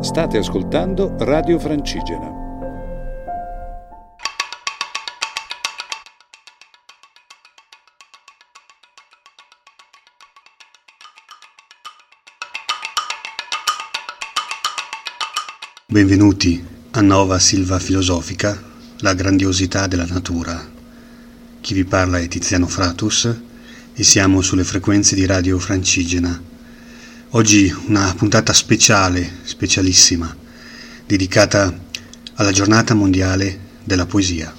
State ascoltando Radio Francigena. Benvenuti a Nova Silva Filosofica, la grandiosità della natura. Chi vi parla è Tiziano Fratus e siamo sulle frequenze di Radio Francigena. Oggi una puntata speciale, specialissima, dedicata alla giornata mondiale della poesia.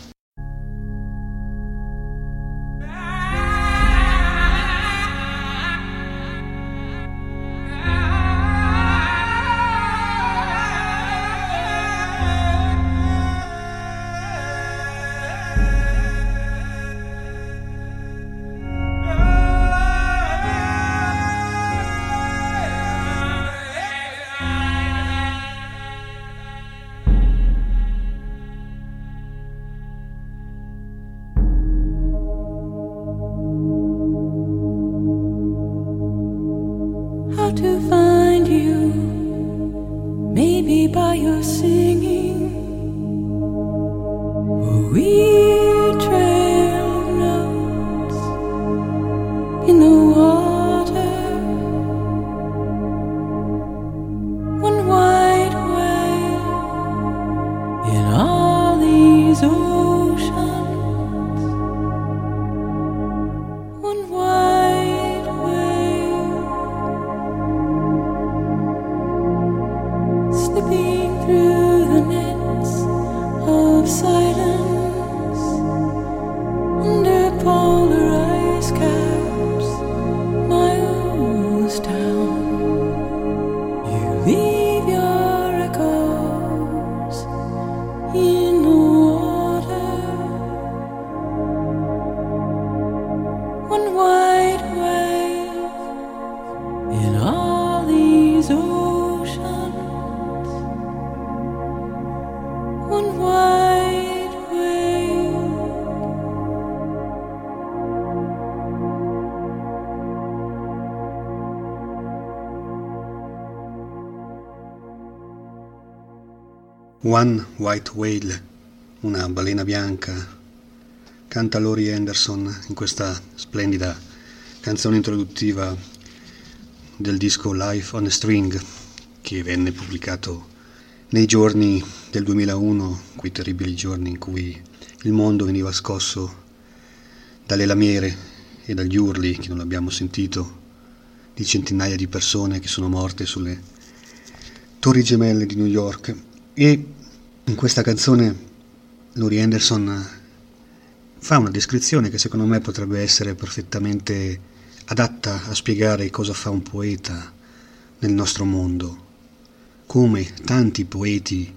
One White Whale, una balena bianca, canta Laurie Anderson in questa splendida canzone introduttiva del disco Life on a String che venne pubblicato nei giorni del 2001, quei terribili giorni in cui il mondo veniva scosso dalle lamiere e dagli urli che non abbiamo sentito di centinaia di persone che sono morte sulle torri gemelle di New York. E in questa canzone Laurie Anderson fa una descrizione che secondo me potrebbe essere perfettamente adatta a spiegare cosa fa un poeta nel nostro mondo. Come tanti poeti,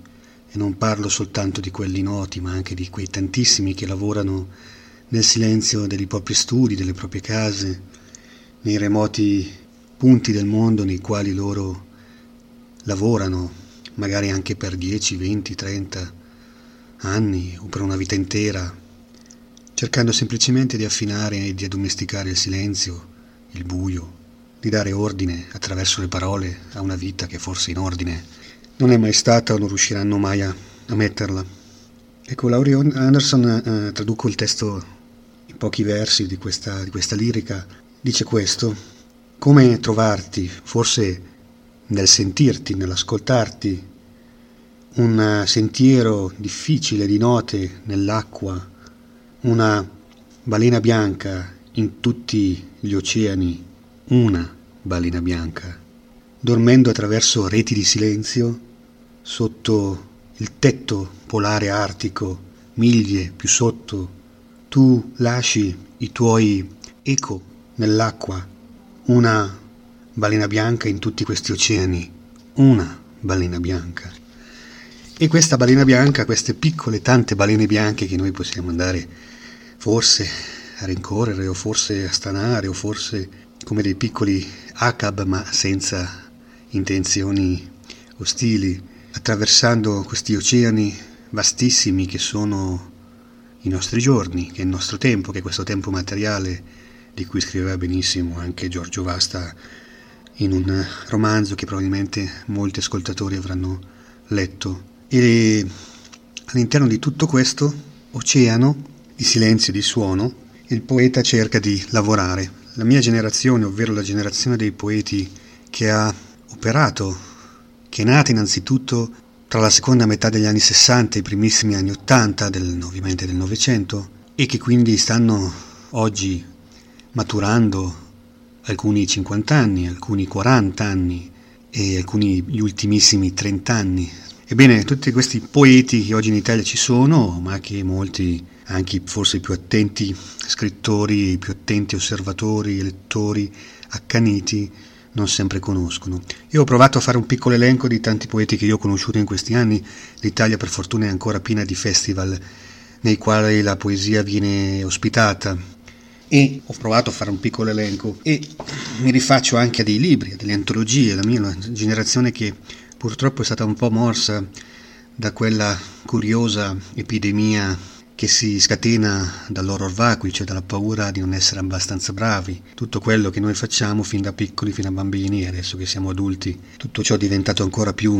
e non parlo soltanto di quelli noti, ma anche di quei tantissimi che lavorano nel silenzio dei propri studi, delle proprie case, nei remoti punti del mondo nei quali loro lavorano magari anche per 10, 20, 30 anni o per una vita intera, cercando semplicemente di affinare e di addomesticare il silenzio, il buio, di dare ordine attraverso le parole a una vita che forse in ordine non è mai stata o non riusciranno mai a, a metterla. Ecco, Laurie Anderson, eh, traduco il testo in pochi versi di questa, di questa lirica, dice questo, come trovarti, forse nel sentirti, nell'ascoltarti, un sentiero difficile di note nell'acqua, una balena bianca in tutti gli oceani, una balena bianca, dormendo attraverso reti di silenzio sotto il tetto polare artico, miglia più sotto, tu lasci i tuoi eco nell'acqua, una balena bianca in tutti questi oceani, una balena bianca. E questa balena bianca, queste piccole tante balene bianche che noi possiamo andare forse a rincorrere o forse a stanare o forse come dei piccoli acab ma senza intenzioni ostili, attraversando questi oceani vastissimi che sono i nostri giorni, che è il nostro tempo, che è questo tempo materiale di cui scriveva benissimo anche Giorgio Vasta in un romanzo che probabilmente molti ascoltatori avranno letto. E all'interno di tutto questo oceano di silenzio e di suono, il poeta cerca di lavorare. La mia generazione, ovvero la generazione dei poeti che ha operato, che è nata innanzitutto tra la seconda metà degli anni 60 e i primissimi anni 80, del, ovviamente del Novecento, e che quindi stanno oggi maturando alcuni 50 anni, alcuni 40 anni e alcuni gli ultimissimi 30 anni. Ebbene, tutti questi poeti che oggi in Italia ci sono, ma che molti, anche forse i più attenti scrittori, i più attenti osservatori, lettori, accaniti, non sempre conoscono. Io ho provato a fare un piccolo elenco di tanti poeti che io ho conosciuto in questi anni. L'Italia per fortuna è ancora piena di festival nei quali la poesia viene ospitata e ho provato a fare un piccolo elenco e mi rifaccio anche a dei libri, a delle antologie, la mia generazione che purtroppo è stata un po' morsa da quella curiosa epidemia che si scatena dall'horror vacui, cioè dalla paura di non essere abbastanza bravi. Tutto quello che noi facciamo fin da piccoli, fin da bambini, adesso che siamo adulti, tutto ciò è diventato ancora più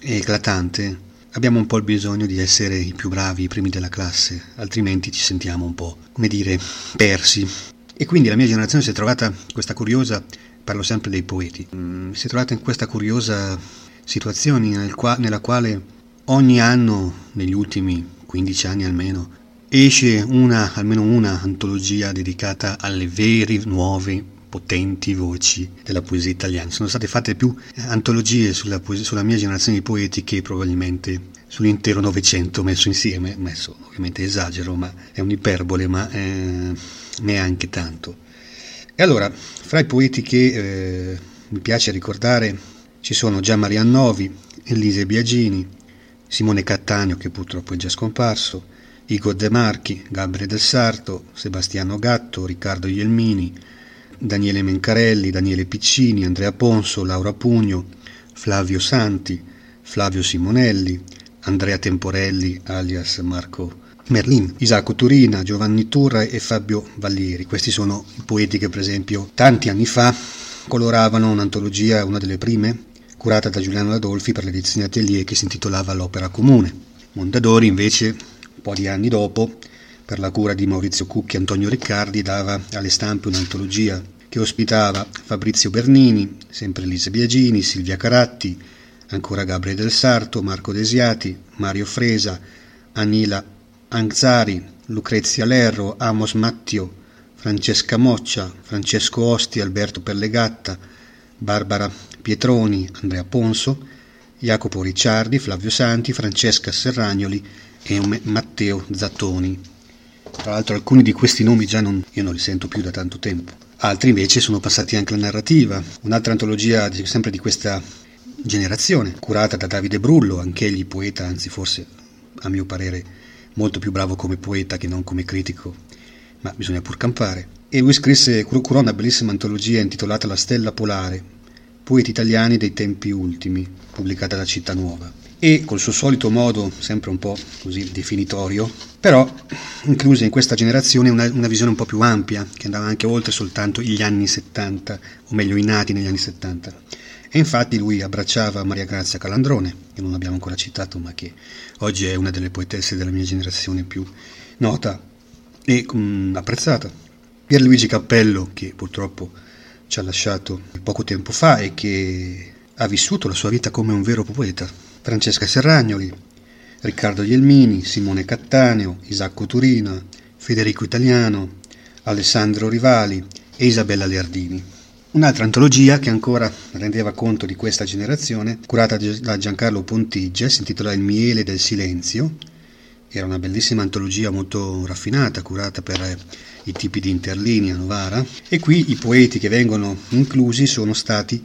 eclatante. Abbiamo un po' il bisogno di essere i più bravi, i primi della classe, altrimenti ci sentiamo un po', come dire, persi. E quindi la mia generazione si è trovata questa curiosa, parlo sempre dei poeti, mm, si è trovata in questa curiosa situazione nel qua, nella quale ogni anno, negli ultimi 15 anni almeno, esce una, almeno una antologia dedicata alle vere, nuove, potenti voci della poesia italiana. Sono state fatte più antologie sulla, poesia, sulla mia generazione di poeti che probabilmente sull'intero Novecento messo insieme, messo ovviamente esagero, ma è un'iperbole, ma eh, neanche tanto. E allora, fra i poeti che eh, mi piace ricordare ci sono Gian Maria Novi, Elise Biagini, Simone Cattaneo che purtroppo è già scomparso, Igor De Marchi, Gabriele Del Sarto, Sebastiano Gatto, Riccardo Ielmini, Daniele Mencarelli, Daniele Piccini, Andrea Ponso, Laura Pugno, Flavio Santi, Flavio Simonelli, Andrea Temporelli alias Marco Merlin, Isacco Turina, Giovanni Turra e Fabio Vallieri. Questi sono poeti che per esempio tanti anni fa coloravano un'antologia, una delle prime, curata da Giuliano Adolfi per l'edizione Atelier che si intitolava L'opera comune. Mondadori invece, un po' di anni dopo, per la cura di Maurizio Cucchi e Antonio Riccardi, dava alle stampe un'antologia che ospitava Fabrizio Bernini, sempre Lisa Biagini, Silvia Caratti, ancora Gabriele Del Sarto, Marco Desiati, Mario Fresa, Anila Anzari, Lucrezia Lerro, Amos Mattio, Francesca Moccia, Francesco Osti, Alberto Pellegatta, Barbara Pietroni, Andrea Ponso, Jacopo Ricciardi, Flavio Santi, Francesca Serragnoli e Matteo Zattoni. Tra l'altro alcuni di questi nomi già non, io non li sento più da tanto tempo. Altri invece sono passati anche alla narrativa. Un'altra antologia sempre di questa generazione, curata da Davide Brullo, anch'egli poeta, anzi forse a mio parere molto più bravo come poeta che non come critico, ma bisogna pur campare. E lui scrisse, curò una bellissima antologia intitolata La Stella Polare, poeti italiani dei tempi ultimi, pubblicata da Città Nuova e col suo solito modo, sempre un po' così definitorio, però incluse in questa generazione una, una, visione un po' più ampia, che andava anche oltre soltanto gli anni 70, o meglio i nati negli anni 70. E infatti lui abbracciava Maria Grazia Calandrone, che non abbiamo ancora citato, ma che oggi è una delle poetesse della mia generazione più nota e um, apprezzata. Pierluigi Cappello, che purtroppo ci ha lasciato poco tempo fa e che ha vissuto la sua vita come un vero poeta, Francesca Serragnoli, Riccardo Ielmini, Simone Cattaneo, Isacco Turina, Federico Italiano, Alessandro Rivali e Isabella Leardini. Un'altra antologia che ancora rendeva conto di questa generazione, curata da Giancarlo Pontigia, si intitola Il miele del silenzio. Era una bellissima antologia molto raffinata, curata per i tipi di interlinea Novara. E qui i poeti che vengono inclusi sono stati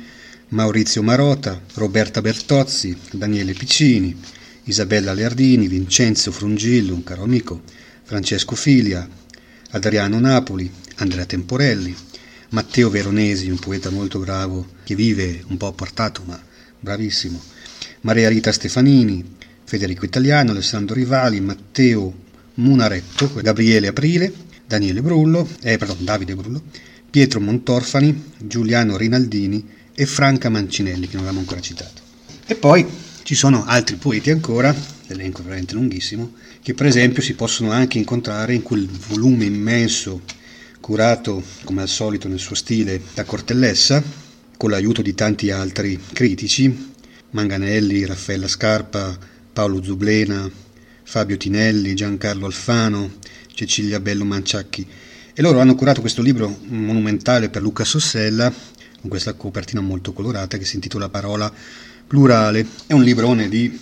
Maurizio Marota, Roberta Bertozzi, Daniele Piccini, Isabella Leardini, Vincenzo Frungillo, un caro amico, Francesco Filia, Adriano Napoli, Andrea Temporelli, Matteo Veronesi, un poeta molto bravo che vive un po' appartato ma bravissimo, Maria Rita Stefanini, Federico Italiano, Alessandro Rivali, Matteo Munaretto, Gabriele Aprile, Daniele Brullo, eh, pardon, Davide Brullo, Pietro Montorfani, Giuliano Rinaldini e Franca Mancinelli, che non avevamo ancora citato. E poi ci sono altri poeti ancora, l'elenco è veramente lunghissimo, che per esempio si possono anche incontrare in quel volume immenso curato come al solito nel suo stile da Cortellessa, con l'aiuto di tanti altri critici, Manganelli, Raffaella Scarpa, Paolo Zublena, Fabio Tinelli, Giancarlo Alfano, Cecilia Bello Manciacchi. E loro hanno curato questo libro monumentale per Luca Sossella, con questa copertina molto colorata che si intitola Parola Plurale. È un librone di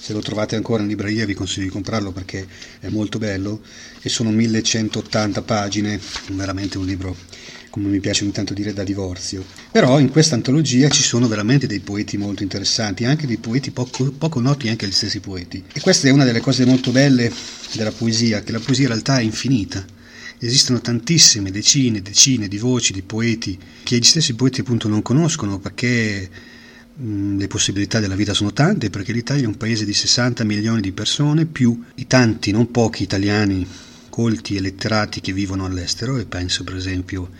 se lo trovate ancora in libreria vi consiglio di comprarlo perché è molto bello e sono 1180 pagine, veramente un libro come mi piace ogni tanto dire da divorzio. Però in questa antologia ci sono veramente dei poeti molto interessanti, anche dei poeti poco, poco noti, anche gli stessi poeti. E questa è una delle cose molto belle della poesia, che la poesia in realtà è infinita. Esistono tantissime, decine, decine di voci, di poeti, che gli stessi poeti appunto non conoscono perché le possibilità della vita sono tante perché l'Italia è un paese di 60 milioni di persone più i tanti, non pochi italiani colti e letterati che vivono all'estero e penso per esempio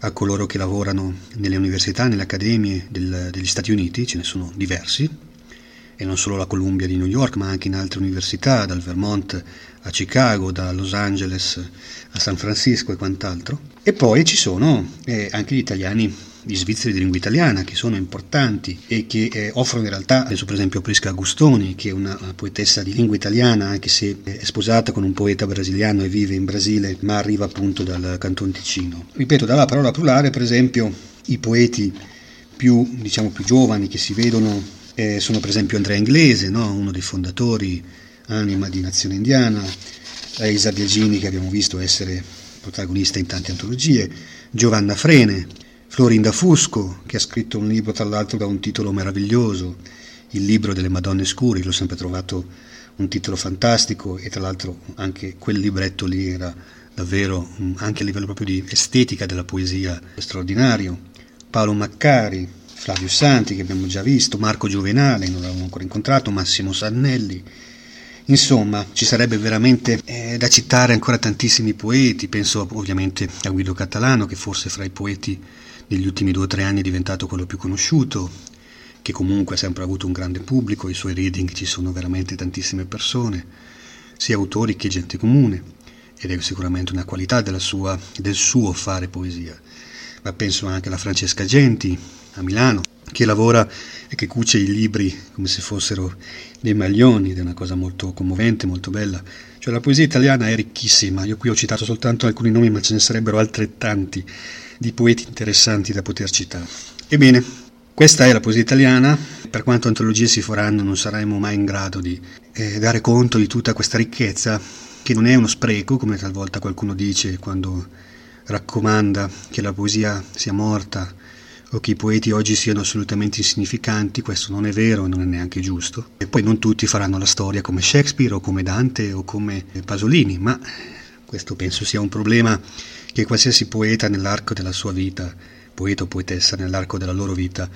a coloro che lavorano nelle università, nelle accademie del, degli Stati Uniti, ce ne sono diversi, e non solo la Columbia di New York, ma anche in altre università, dal Vermont a Chicago, da Los Angeles a San Francisco e quant'altro. E poi ci sono eh, anche gli italiani di svizzeri di lingua italiana che sono importanti e che eh, offrono in realtà, penso per esempio a Prisca Agustoni, che è una, una poetessa di lingua italiana, anche se è sposata con un poeta brasiliano e vive in Brasile, ma arriva appunto dal Canton Ticino. Ripeto, dalla parola plurale, per esempio, i poeti più, diciamo, più giovani che si vedono eh, sono per esempio Andrea Inglese, no? uno dei fondatori, anima di Nazione Indiana, Isa Biagini che abbiamo visto essere protagonista in tante antologie, Giovanna Frene, Florinda Fusco, che ha scritto un libro tra l'altro da un titolo meraviglioso, Il libro delle Madonne Scuri, l'ho sempre trovato un titolo fantastico e tra l'altro anche quel libretto lì era davvero, anche a livello proprio di estetica della poesia, straordinario. Paolo Maccari, Flavio Santi che abbiamo già visto, Marco Giovenale, non l'avevamo ancora incontrato, Massimo Sannelli. Insomma, ci sarebbe veramente eh, da citare ancora tantissimi poeti, penso ovviamente a Guido Catalano che forse fra i poeti negli ultimi due o tre anni è diventato quello più conosciuto, che comunque ha sempre avuto un grande pubblico, i suoi reading ci sono veramente tantissime persone, sia autori che gente comune, ed è sicuramente una qualità sua, del suo fare poesia. Ma penso anche alla Francesca Genti, a Milano, che lavora e che cuce i libri come se fossero dei maglioni, ed è una cosa molto commovente, molto bella. Cioè la poesia italiana è ricchissima, io qui ho citato soltanto alcuni nomi, ma ce ne sarebbero altrettanti di poeti interessanti da poter citare. Ebbene, questa è la poesia italiana, per quanto antologie si faranno non saremo mai in grado di eh, dare conto di tutta questa ricchezza, che non è uno spreco, come talvolta qualcuno dice quando raccomanda che la poesia sia morta o che i poeti oggi siano assolutamente insignificanti, questo non è vero e non è neanche giusto. E poi non tutti faranno la storia come Shakespeare o come Dante o come Pasolini, ma questo penso sia un problema che qualsiasi poeta nell'arco della sua vita, poeta o poetessa nell'arco della loro vita,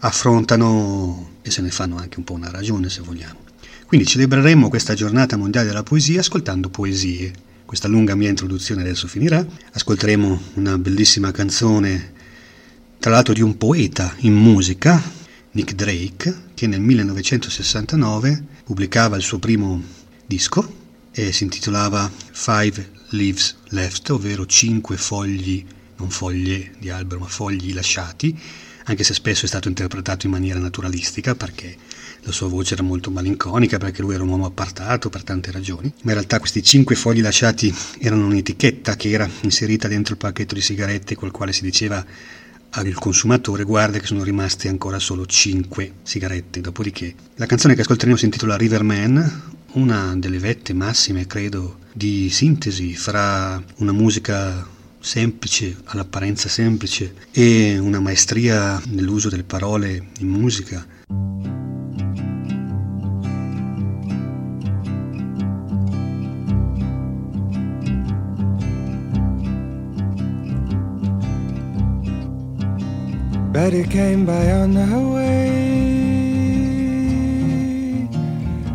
affrontano e se ne fanno anche un po' una ragione se vogliamo. Quindi celebreremo questa giornata mondiale della poesia ascoltando poesie. Questa lunga mia introduzione adesso finirà. Ascolteremo una bellissima canzone, tra l'altro di un poeta in musica, Nick Drake, che nel 1969 pubblicava il suo primo disco e si intitolava Five leaves left, ovvero cinque fogli, non foglie di albero, ma fogli lasciati, anche se spesso è stato interpretato in maniera naturalistica perché la sua voce era molto malinconica, perché lui era un uomo appartato per tante ragioni, ma in realtà questi cinque fogli lasciati erano un'etichetta che era inserita dentro il pacchetto di sigarette col quale si diceva al consumatore guarda che sono rimaste ancora solo cinque sigarette, dopodiché la canzone che ascolteremo si intitola Riverman, una delle vette massime, credo, di sintesi fra una musica semplice, all'apparenza semplice, e una maestria nell'uso delle parole in musica. Betty came by on her way.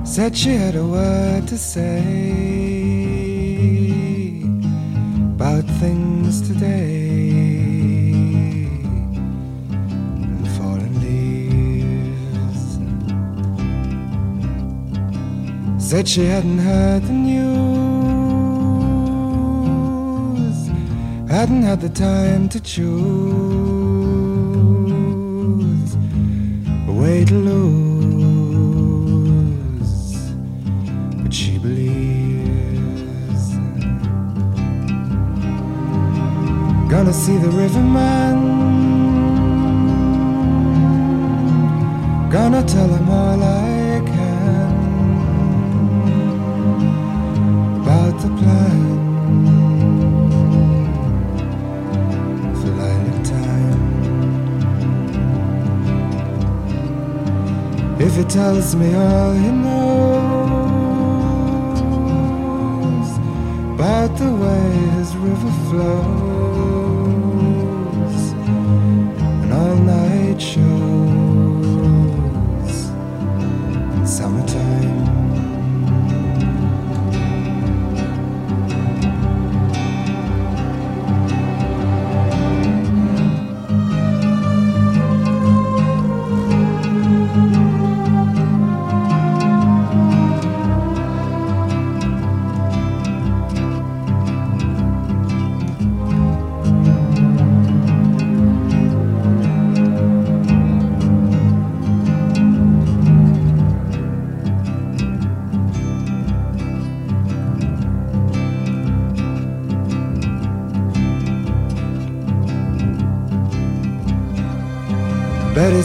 Said she had a word to say about things today. Leaves. Said she hadn't heard the news, hadn't had the time to choose. Way to lose. But she believes. Gonna see the riverman. Gonna tell him all I If he tells me all he knows about the way his river flows, an all night shows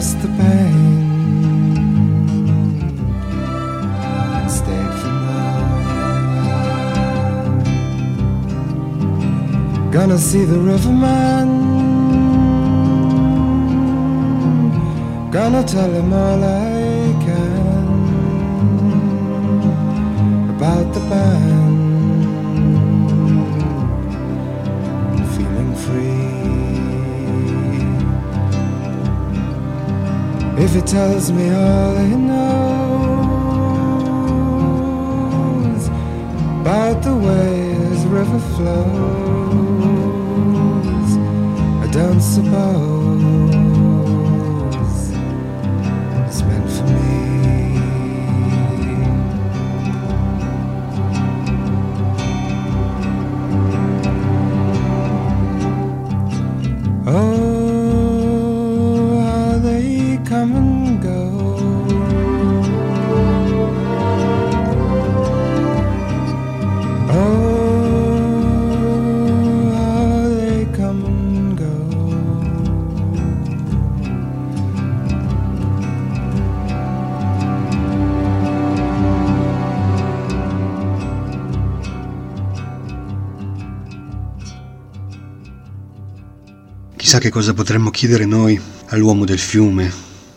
Lost the pain stayed for more. Gonna see the riverman. Gonna tell him all I can about the band. If it tells me all it knows about the way this river flows, I don't suppose che cosa potremmo chiedere noi all'uomo del fiume.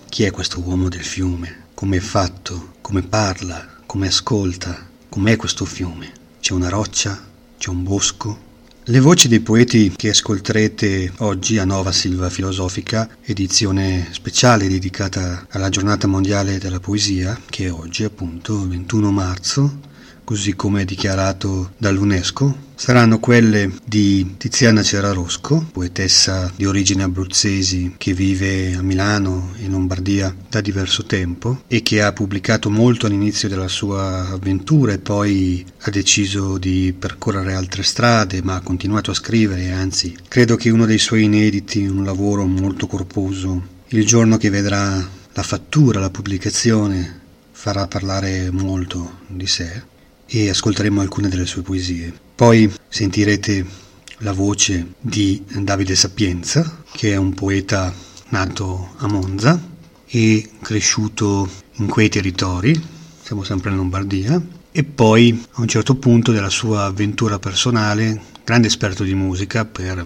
Chi è questo uomo del fiume? Come è fatto? Come parla? Come ascolta? Com'è questo fiume? C'è una roccia? C'è un bosco? Le voci dei poeti che ascolterete oggi a Nova Silva Filosofica, edizione speciale dedicata alla giornata mondiale della poesia, che è oggi appunto il 21 marzo, così come dichiarato dall'UNESCO, saranno quelle di Tiziana Cerarosco, poetessa di origini abruzzesi che vive a Milano in Lombardia da diverso tempo e che ha pubblicato molto all'inizio della sua avventura e poi ha deciso di percorrere altre strade, ma ha continuato a scrivere, anzi, credo che uno dei suoi inediti, un lavoro molto corposo, il giorno che vedrà la fattura, la pubblicazione, farà parlare molto di sé e ascolteremo alcune delle sue poesie. Poi sentirete la voce di Davide Sapienza, che è un poeta nato a Monza e cresciuto in quei territori, siamo sempre in Lombardia, e poi a un certo punto della sua avventura personale, grande esperto di musica per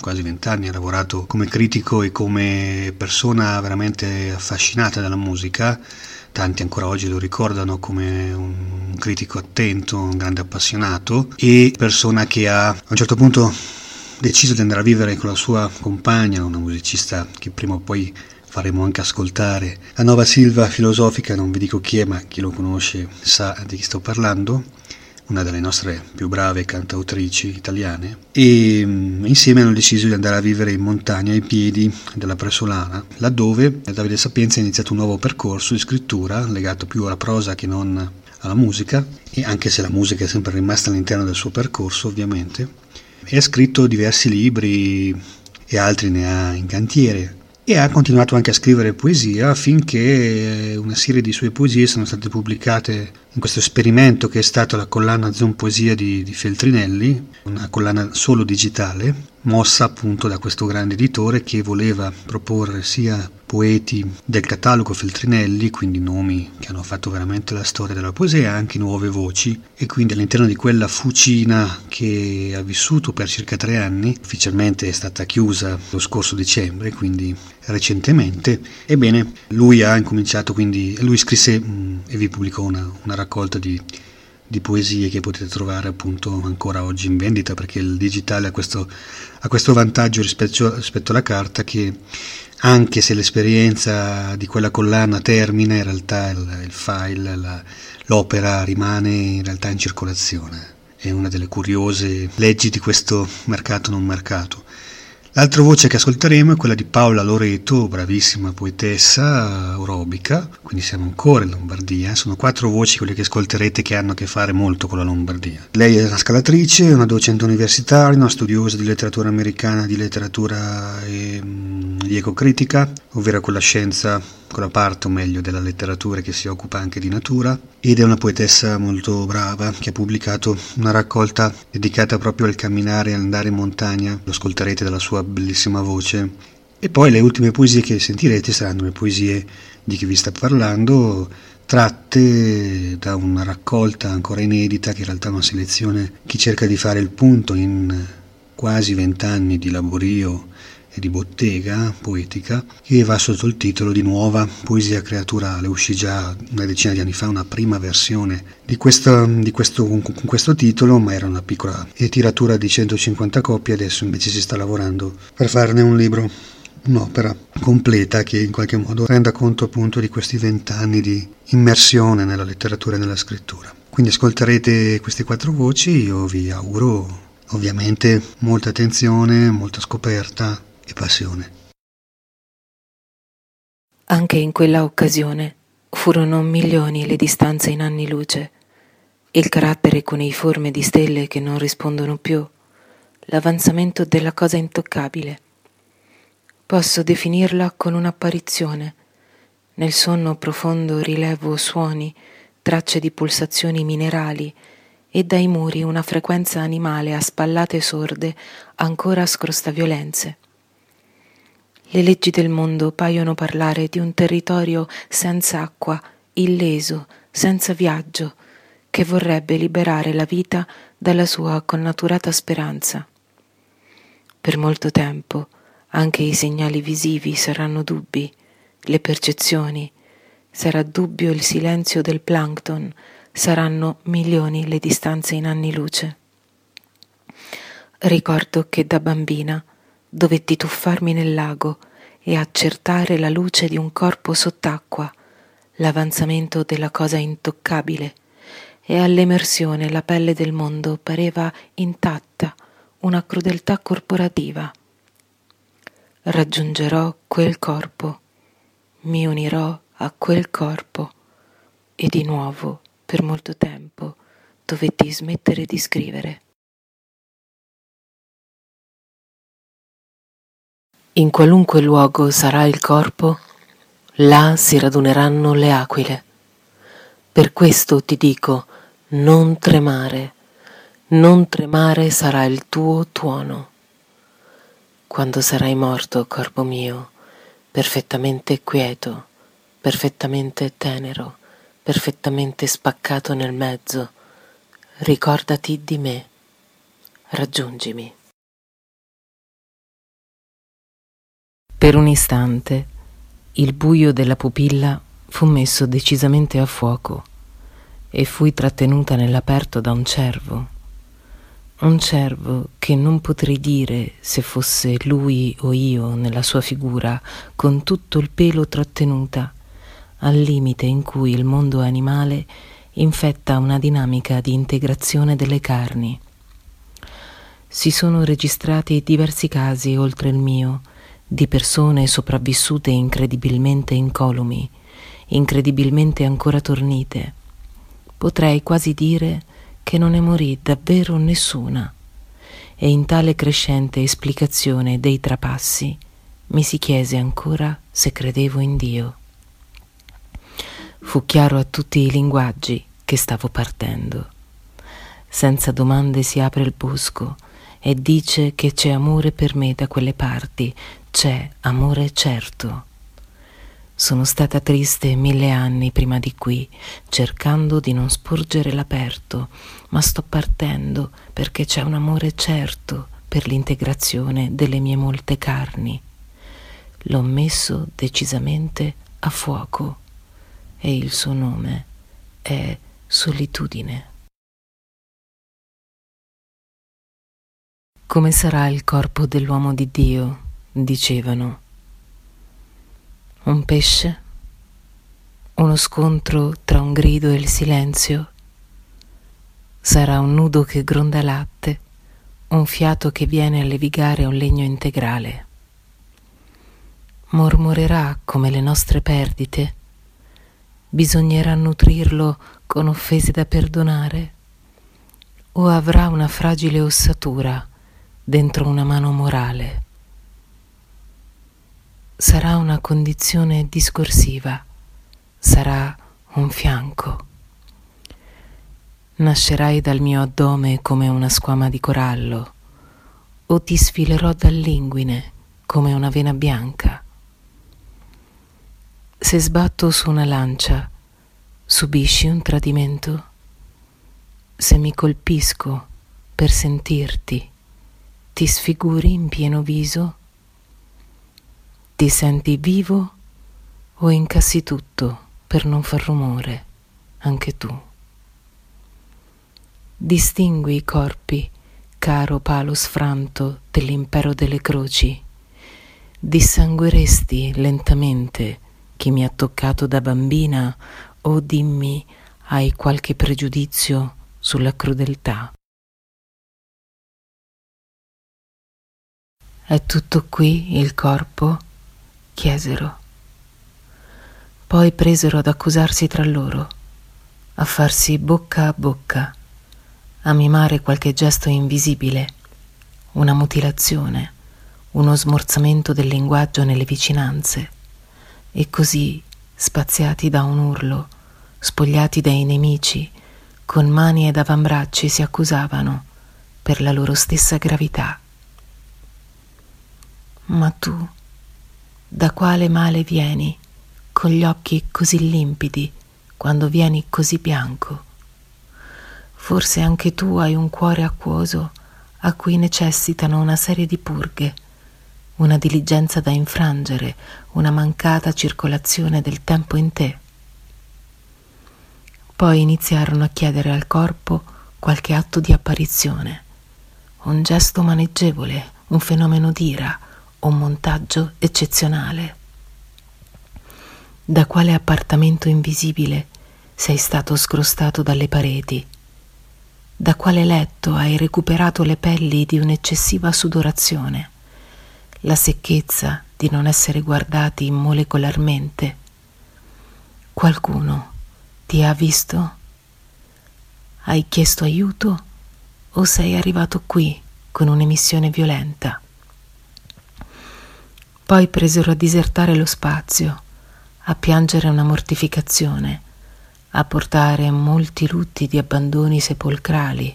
quasi vent'anni, ha lavorato come critico e come persona veramente affascinata dalla musica, tanti ancora oggi lo ricordano come un critico attento, un grande appassionato e persona che ha a un certo punto deciso di andare a vivere con la sua compagna, una musicista che prima o poi faremo anche ascoltare. La nuova Silva filosofica, non vi dico chi è, ma chi lo conosce sa di chi sto parlando, una delle nostre più brave cantautrici italiane, e mm, insieme hanno deciso di andare a vivere in montagna ai piedi della Presolana, laddove Davide Sapienza ha iniziato un nuovo percorso di scrittura legato più alla prosa che non alla musica, e anche se la musica è sempre rimasta all'interno del suo percorso ovviamente, e ha scritto diversi libri e altri ne ha in cantiere, e ha continuato anche a scrivere poesia finché una serie di sue poesie sono state pubblicate in questo esperimento che è stato la collana Zoom Poesia di, di Feltrinelli, una collana solo digitale, mossa appunto da questo grande editore che voleva proporre sia poeti del catalogo Feltrinelli, quindi nomi che hanno fatto veramente la storia della poesia, anche nuove voci, e quindi all'interno di quella fucina che ha vissuto per circa tre anni, ufficialmente è stata chiusa lo scorso dicembre, quindi recentemente, ebbene lui ha incominciato quindi, lui scrisse mh, e vi pubblicò una, una raccolta di, di, poesie che potete trovare appunto ancora oggi in vendita perché il digitale ha questo, ha questo vantaggio rispetto, rispetto alla carta che anche se l'esperienza di quella collana termina, in realtà il, il file, la, l'opera rimane in realtà in circolazione. È una delle curiose leggi di questo mercato non mercato. L'altra voce che ascolteremo è quella di Paola Loreto, bravissima poetessa aerobica, quindi siamo ancora in Lombardia. Sono quattro voci quelle che ascolterete che hanno a che fare molto con la Lombardia. Lei è una scalatrice, una docente universitaria, una studiosa di letteratura americana, di letteratura e mm, di ecocritica, ovvero con la scienza quella parte o meglio della letteratura che si occupa anche di natura ed è una poetessa molto brava che ha pubblicato una raccolta dedicata proprio al camminare e andare in montagna, lo ascolterete dalla sua bellissima voce. E poi le ultime poesie che sentirete saranno le poesie di chi vi sta parlando tratte da una raccolta ancora inedita che in realtà è una selezione che cerca di fare il punto in quasi vent'anni di laborio e di bottega poetica che va sotto il titolo di Nuova Poesia Creaturale. Uscì già una decina di anni fa una prima versione di, questa, di questo, con questo titolo, ma era una piccola tiratura di 150 copie, adesso invece si sta lavorando per farne un libro un'opera completa che in qualche modo renda conto appunto di questi vent'anni di immersione nella letteratura e nella scrittura. Quindi ascolterete queste quattro voci, io vi auguro ovviamente molta attenzione, molta scoperta e passione. Anche in quella occasione furono milioni le distanze in anni luce, il carattere cuneiforme di stelle che non rispondono più, l'avanzamento della cosa intoccabile. Posso definirla con un'apparizione. Nel sonno profondo rilevo suoni, tracce di pulsazioni minerali e dai muri una frequenza animale a spallate sorde ancora scrosta violenze. Le leggi del mondo paiono parlare di un territorio senza acqua, illeso, senza viaggio, che vorrebbe liberare la vita dalla sua connaturata speranza. Per molto tempo anche i segnali visivi saranno dubbi, le percezioni, sarà dubbio il silenzio del plankton, saranno milioni le distanze in anni luce. Ricordo che da bambina dovetti tuffarmi nel lago e accertare la luce di un corpo sott'acqua, l'avanzamento della cosa intoccabile, e all'emersione la pelle del mondo pareva intatta, una crudeltà corporativa. Raggiungerò quel corpo, mi unirò a quel corpo e di nuovo, per molto tempo, dovetti smettere di scrivere. In qualunque luogo sarà il corpo, là si raduneranno le aquile. Per questo ti dico, non tremare, non tremare sarà il tuo tuono. Quando sarai morto, corpo mio, perfettamente quieto, perfettamente tenero, perfettamente spaccato nel mezzo, ricordati di me, raggiungimi. Per un istante il buio della pupilla fu messo decisamente a fuoco e fui trattenuta nell'aperto da un cervo. Un cervo che non potrei dire se fosse lui o io nella sua figura, con tutto il pelo trattenuta, al limite in cui il mondo animale infetta una dinamica di integrazione delle carni. Si sono registrati diversi casi oltre il mio, di persone sopravvissute incredibilmente incolumi, incredibilmente ancora tornite. Potrei quasi dire che non ne morì davvero nessuna. E in tale crescente esplicazione dei trapassi mi si chiese ancora se credevo in Dio. Fu chiaro a tutti i linguaggi che stavo partendo. Senza domande si apre il bosco e dice che c'è amore per me da quelle parti, c'è amore certo. Sono stata triste mille anni prima di qui, cercando di non sporgere l'aperto, ma sto partendo perché c'è un amore certo per l'integrazione delle mie molte carni. L'ho messo decisamente a fuoco e il suo nome è solitudine. Come sarà il corpo dell'uomo di Dio? Dicevano. Un pesce, uno scontro tra un grido e il silenzio, sarà un nudo che gronda latte, un fiato che viene a levigare un legno integrale. Mormorerà come le nostre perdite, bisognerà nutrirlo con offese da perdonare, o avrà una fragile ossatura dentro una mano morale sarà una condizione discorsiva, sarà un fianco. Nascerai dal mio addome come una squama di corallo, o ti sfilerò dall'inguine come una vena bianca. Se sbatto su una lancia, subisci un tradimento? Se mi colpisco per sentirti, ti sfiguri in pieno viso? Ti senti vivo o incassi tutto per non far rumore, anche tu? Distingui i corpi, caro palo sfranto dell'impero delle croci. Dissangueresti lentamente chi mi ha toccato da bambina o dimmi hai qualche pregiudizio sulla crudeltà? È tutto qui il corpo? Chiesero. Poi presero ad accusarsi tra loro, a farsi bocca a bocca, a mimare qualche gesto invisibile, una mutilazione, uno smorzamento del linguaggio nelle vicinanze, e così, spaziati da un urlo, spogliati dai nemici, con mani ed avambracci si accusavano per la loro stessa gravità. Ma tu, da quale male vieni, con gli occhi così limpidi, quando vieni così bianco? Forse anche tu hai un cuore acquoso a cui necessitano una serie di purghe, una diligenza da infrangere, una mancata circolazione del tempo in te. Poi iniziarono a chiedere al corpo qualche atto di apparizione, un gesto maneggevole, un fenomeno d'ira, un montaggio eccezionale. Da quale appartamento invisibile sei stato scrostato dalle pareti? Da quale letto hai recuperato le pelli di un'eccessiva sudorazione? La secchezza di non essere guardati molecolarmente? Qualcuno ti ha visto? Hai chiesto aiuto o sei arrivato qui con un'emissione violenta? Poi presero a disertare lo spazio, a piangere una mortificazione, a portare molti lutti di abbandoni sepolcrali,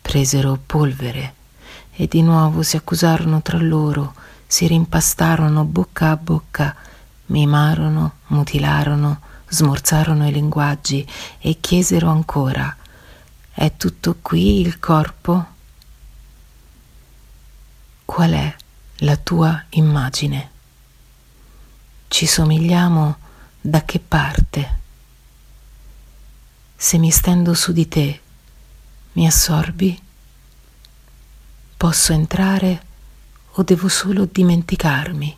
presero polvere e di nuovo si accusarono tra loro, si rimpastarono bocca a bocca, mimarono, mutilarono, smorzarono i linguaggi e chiesero ancora È tutto qui il corpo? Qual è la tua immagine? Ci somigliamo da che parte. Se mi stendo su di te, mi assorbi? Posso entrare o devo solo dimenticarmi?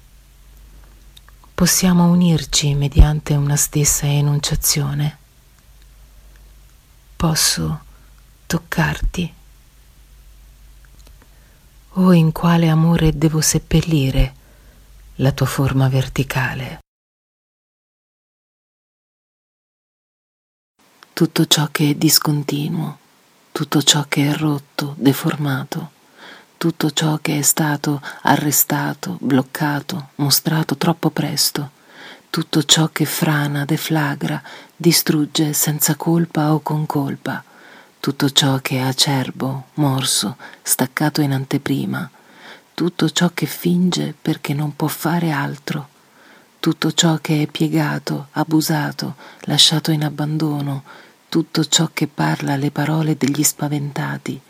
Possiamo unirci mediante una stessa enunciazione? Posso toccarti? O in quale amore devo seppellire la tua forma verticale? Tutto ciò che è discontinuo, tutto ciò che è rotto, deformato, tutto ciò che è stato arrestato, bloccato, mostrato troppo presto, tutto ciò che frana, deflagra, distrugge senza colpa o con colpa, tutto ciò che è acerbo, morso, staccato in anteprima, tutto ciò che finge perché non può fare altro, tutto ciò che è piegato, abusato, lasciato in abbandono, tutto ciò che parla le parole degli spaventati,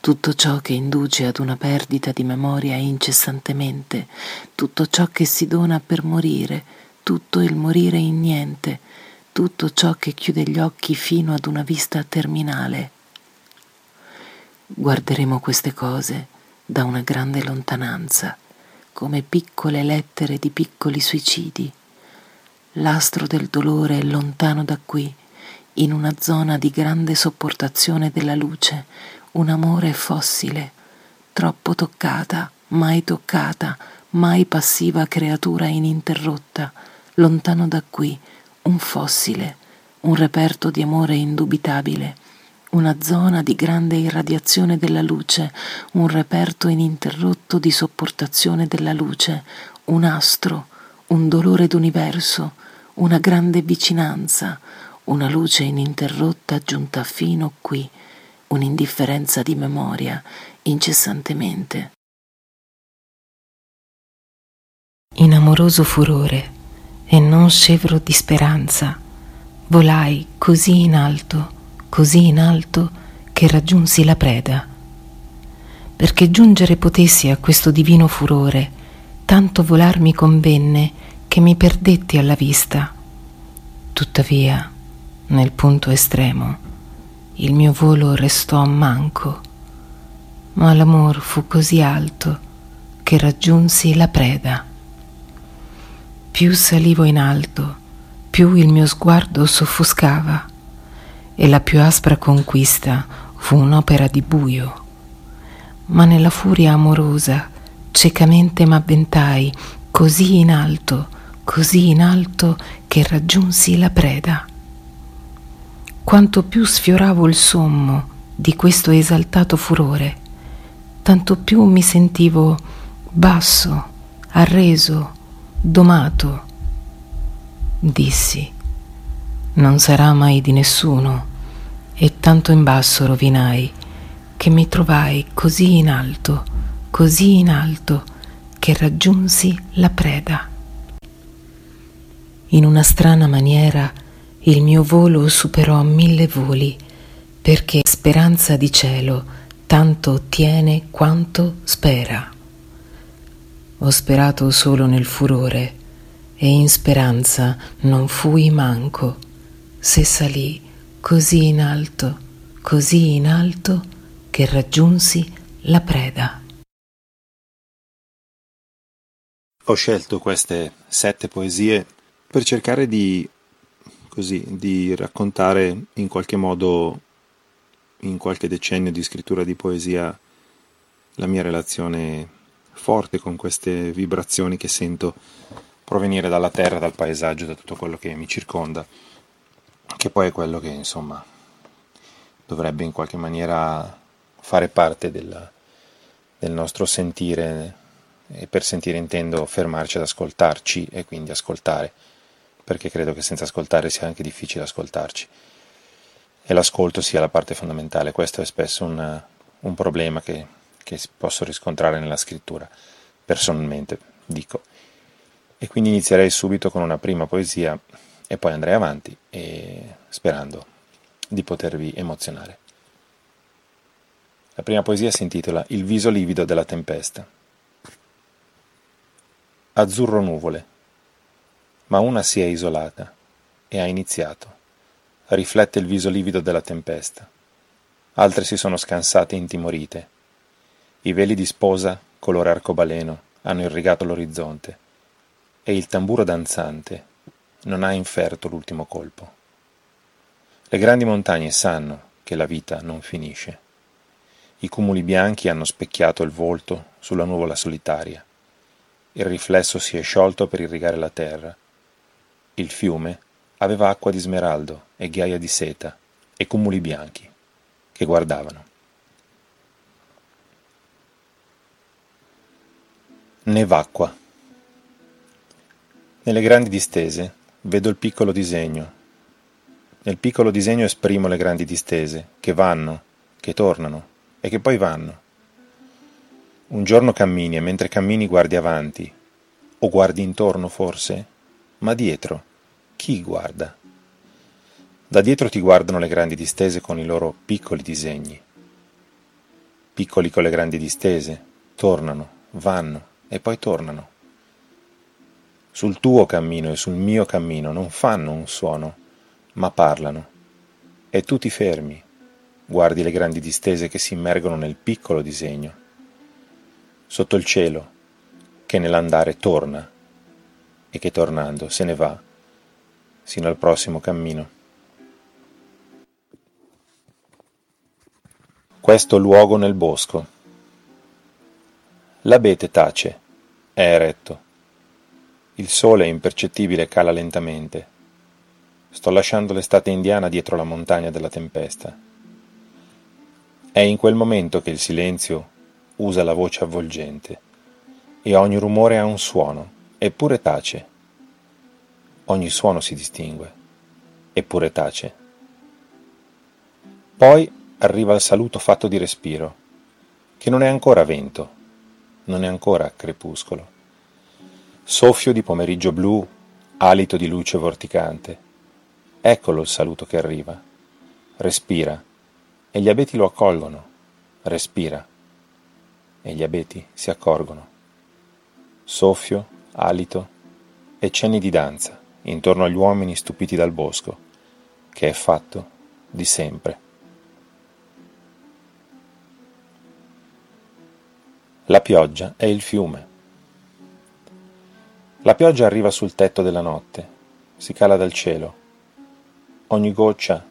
tutto ciò che induce ad una perdita di memoria incessantemente, tutto ciò che si dona per morire, tutto il morire in niente, tutto ciò che chiude gli occhi fino ad una vista terminale. Guarderemo queste cose da una grande lontananza, come piccole lettere di piccoli suicidi. L'astro del dolore è lontano da qui, in una zona di grande sopportazione della luce, un amore fossile, troppo toccata, mai toccata, mai passiva creatura ininterrotta, lontano da qui, un fossile, un reperto di amore indubitabile, una zona di grande irradiazione della luce, un reperto ininterrotto di sopportazione della luce, un astro, un dolore d'universo, una grande vicinanza, una luce ininterrotta giunta fino qui, un'indifferenza di memoria incessantemente. In amoroso furore e non scevro di speranza, volai così in alto, così in alto, che raggiunsi la preda. Perché giungere potessi a questo divino furore, tanto volar mi convenne che mi perdetti alla vista. Tuttavia, nel punto estremo, il mio volo restò manco, ma l'amor fu così alto che raggiunsi la preda. Più salivo in alto, più il mio sguardo s'offuscava e la più aspra conquista fu un'opera di buio. Ma nella furia amorosa ciecamente m'avventai così in alto, così in alto che raggiunsi la preda quanto più sfioravo il sommo di questo esaltato furore, tanto più mi sentivo basso, arreso, domato. Dissi, non sarà mai di nessuno, e tanto in basso rovinai che mi trovai così in alto, così in alto, che raggiunsi la preda. In una strana maniera il mio volo superò mille voli, perché speranza di cielo tanto ottiene quanto spera. Ho sperato solo nel furore, e in speranza non fui manco, se salì così in alto, così in alto, che raggiunsi la preda. Ho scelto queste sette poesie per cercare di così, di raccontare in qualche modo, in qualche decennio di scrittura di poesia, la mia relazione forte con queste vibrazioni che sento provenire dalla terra, dal paesaggio, da tutto quello che mi circonda, che poi è quello che insomma dovrebbe in qualche maniera fare parte del, del nostro sentire e per sentire intendo fermarci ad ascoltarci e quindi ascoltare perché credo che senza ascoltare sia anche difficile ascoltarci. E l'ascolto sia la parte fondamentale, questo è spesso un, un problema che, che posso riscontrare nella scrittura, personalmente, dico. E quindi inizierei subito con una prima poesia e poi andrei avanti e sperando di potervi emozionare. La prima poesia si intitola Il viso livido della tempesta. Azzurro nuvole ma una si è isolata e ha iniziato. Riflette il viso livido della tempesta. Altre si sono scansate intimorite. I veli di sposa, colore arcobaleno, hanno irrigato l'orizzonte e il tamburo danzante non ha inferto l'ultimo colpo. Le grandi montagne sanno che la vita non finisce. I cumuli bianchi hanno specchiato il volto sulla nuvola solitaria. Il riflesso si è sciolto per irrigare la terra. Il fiume aveva acqua di smeraldo e ghiaia di seta e cumuli bianchi che guardavano. Nevacqua. Nelle grandi distese vedo il piccolo disegno. Nel piccolo disegno esprimo le grandi distese, che vanno, che tornano e che poi vanno. Un giorno cammini e mentre cammini guardi avanti, o guardi intorno forse, ma dietro, chi guarda? Da dietro ti guardano le grandi distese con i loro piccoli disegni. Piccoli con le grandi distese, tornano, vanno e poi tornano. Sul tuo cammino e sul mio cammino non fanno un suono, ma parlano. E tu ti fermi, guardi le grandi distese che si immergono nel piccolo disegno. Sotto il cielo, che nell'andare torna e che tornando se ne va, sino al prossimo cammino. Questo luogo nel bosco. L'abete tace, è eretto. Il sole impercettibile cala lentamente. Sto lasciando l'estate indiana dietro la montagna della tempesta. È in quel momento che il silenzio usa la voce avvolgente e ogni rumore ha un suono, eppure tace. Ogni suono si distingue, eppure tace. Poi arriva il saluto fatto di respiro, che non è ancora vento, non è ancora crepuscolo. Soffio di pomeriggio blu, alito di luce vorticante. Eccolo il saluto che arriva. Respira, e gli abeti lo accolgono. Respira, e gli abeti si accorgono. Soffio, alito e cenni di danza intorno agli uomini stupiti dal bosco, che è fatto di sempre. La pioggia è il fiume. La pioggia arriva sul tetto della notte, si cala dal cielo. Ogni goccia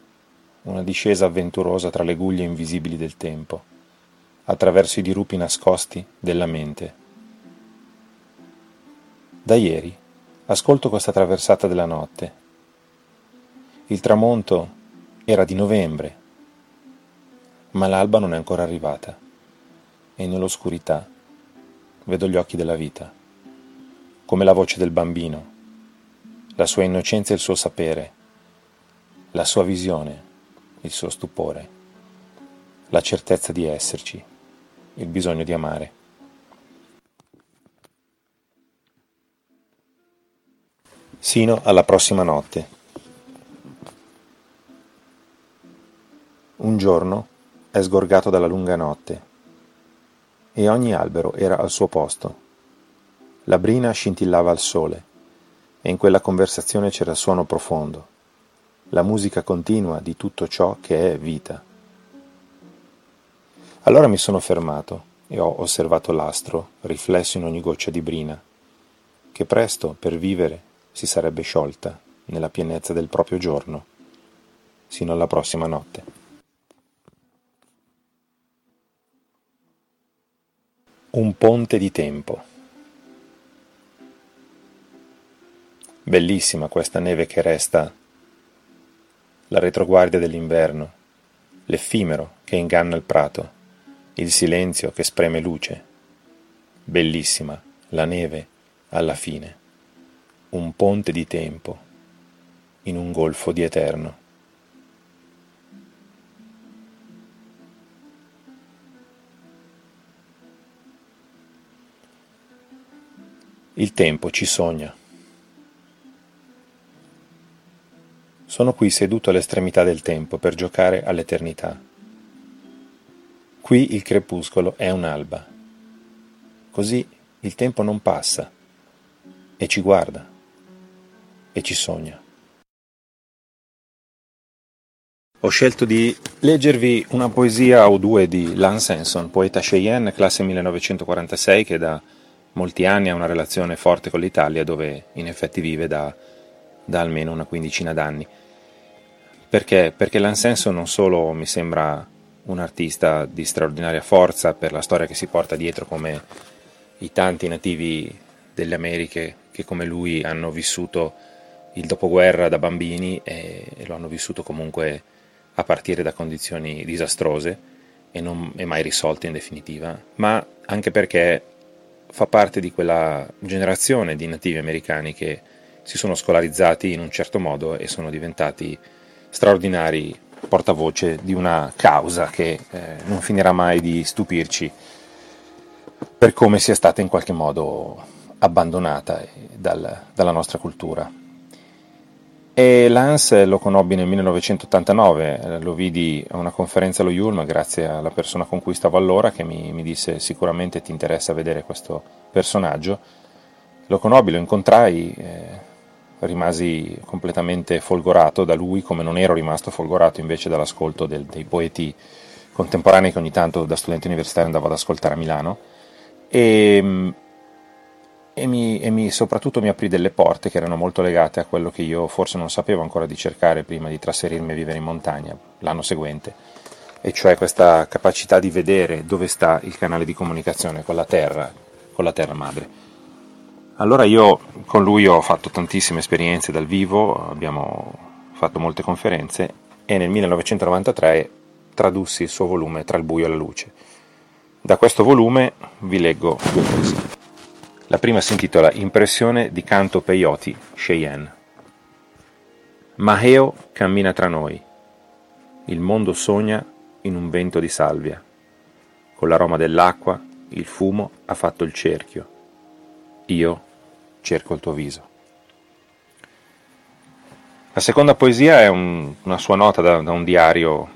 una discesa avventurosa tra le guglie invisibili del tempo, attraverso i dirupi nascosti della mente. Da ieri ascolto questa traversata della notte. Il tramonto era di novembre, ma l'alba non è ancora arrivata e nell'oscurità vedo gli occhi della vita, come la voce del bambino, la sua innocenza e il suo sapere, la sua visione, il suo stupore, la certezza di esserci, il bisogno di amare. Sino alla prossima notte. Un giorno è sgorgato dalla lunga notte e ogni albero era al suo posto. La brina scintillava al sole, e in quella conversazione c'era suono profondo, la musica continua di tutto ciò che è vita. Allora mi sono fermato e ho osservato l'astro riflesso in ogni goccia di brina, che presto, per vivere, si sarebbe sciolta nella pienezza del proprio giorno, sino alla prossima notte. Un ponte di tempo. Bellissima questa neve che resta, la retroguardia dell'inverno, l'effimero che inganna il prato, il silenzio che spreme luce. Bellissima la neve alla fine, un ponte di tempo in un golfo di eterno. Il tempo ci sogna. Sono qui seduto all'estremità del tempo per giocare all'eternità. Qui il crepuscolo è un'alba. Così il tempo non passa e ci guarda. e ci sogna. Ho scelto di leggervi una poesia o due di Lance Henson, poeta Cheyenne, classe 1946, che da molti anni ha una relazione forte con l'Italia, dove in effetti vive da, da almeno una quindicina d'anni. Perché? Perché Lance Henson non solo mi sembra un artista di straordinaria forza per la storia che si porta dietro come i tanti nativi delle Americhe che come lui hanno vissuto il dopoguerra da bambini e, lo hanno vissuto comunque a partire da condizioni disastrose e non è mai risolte in definitiva, ma anche perché fa parte di quella generazione di nativi americani che si sono scolarizzati in un certo modo e sono diventati straordinari portavoce di una causa che eh, non finirà mai di stupirci per come sia stata in qualche modo abbandonata dal, dalla nostra cultura. E Lance lo conobbi nel 1989, lo vidi a una conferenza allo Yulm grazie alla persona con cui stavo allora che mi, mi disse sicuramente ti interessa vedere questo personaggio. Lo conobbi, lo incontrai, eh, rimasi completamente folgorato da lui come non ero rimasto folgorato invece dall'ascolto del, dei poeti contemporanei che ogni tanto da studente universitario andavo ad ascoltare a Milano e, e, mi, e mi, soprattutto mi aprì delle porte che erano molto legate a quello che io forse non sapevo ancora di cercare prima di trasferirmi a vivere in montagna l'anno seguente, e cioè questa capacità di vedere dove sta il canale di comunicazione con la terra, con la terra madre. Allora io con lui ho fatto tantissime esperienze dal vivo, abbiamo fatto molte conferenze e nel 1993 tradussi il suo volume Tra il buio e la luce. Da questo volume vi leggo due poesie. La prima si intitola Impressione di canto peyote Cheyenne. Maheo cammina tra noi. Il mondo sogna in un vento di salvia. Con l'aroma dell'acqua, il fumo ha fatto il cerchio. Io cerco il tuo viso. La seconda poesia è un, una sua nota da, da, un diario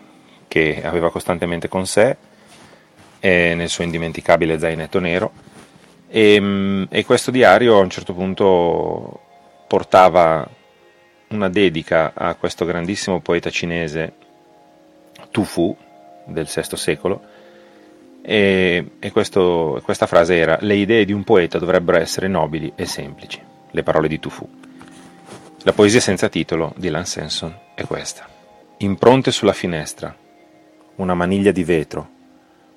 che aveva costantemente con sé, nel suo indimenticabile zainetto nero e, ehm, e questo diario a un certo punto portava una dedica a questo grandissimo poeta cinese Tu Fu del VI secolo e, e questo, questa frase era le idee di un poeta dovrebbero essere nobili e semplici, le parole di Tu Fu. La poesia senza titolo di Lance Henson è questa. Impronte sulla finestra, una maniglia di vetro,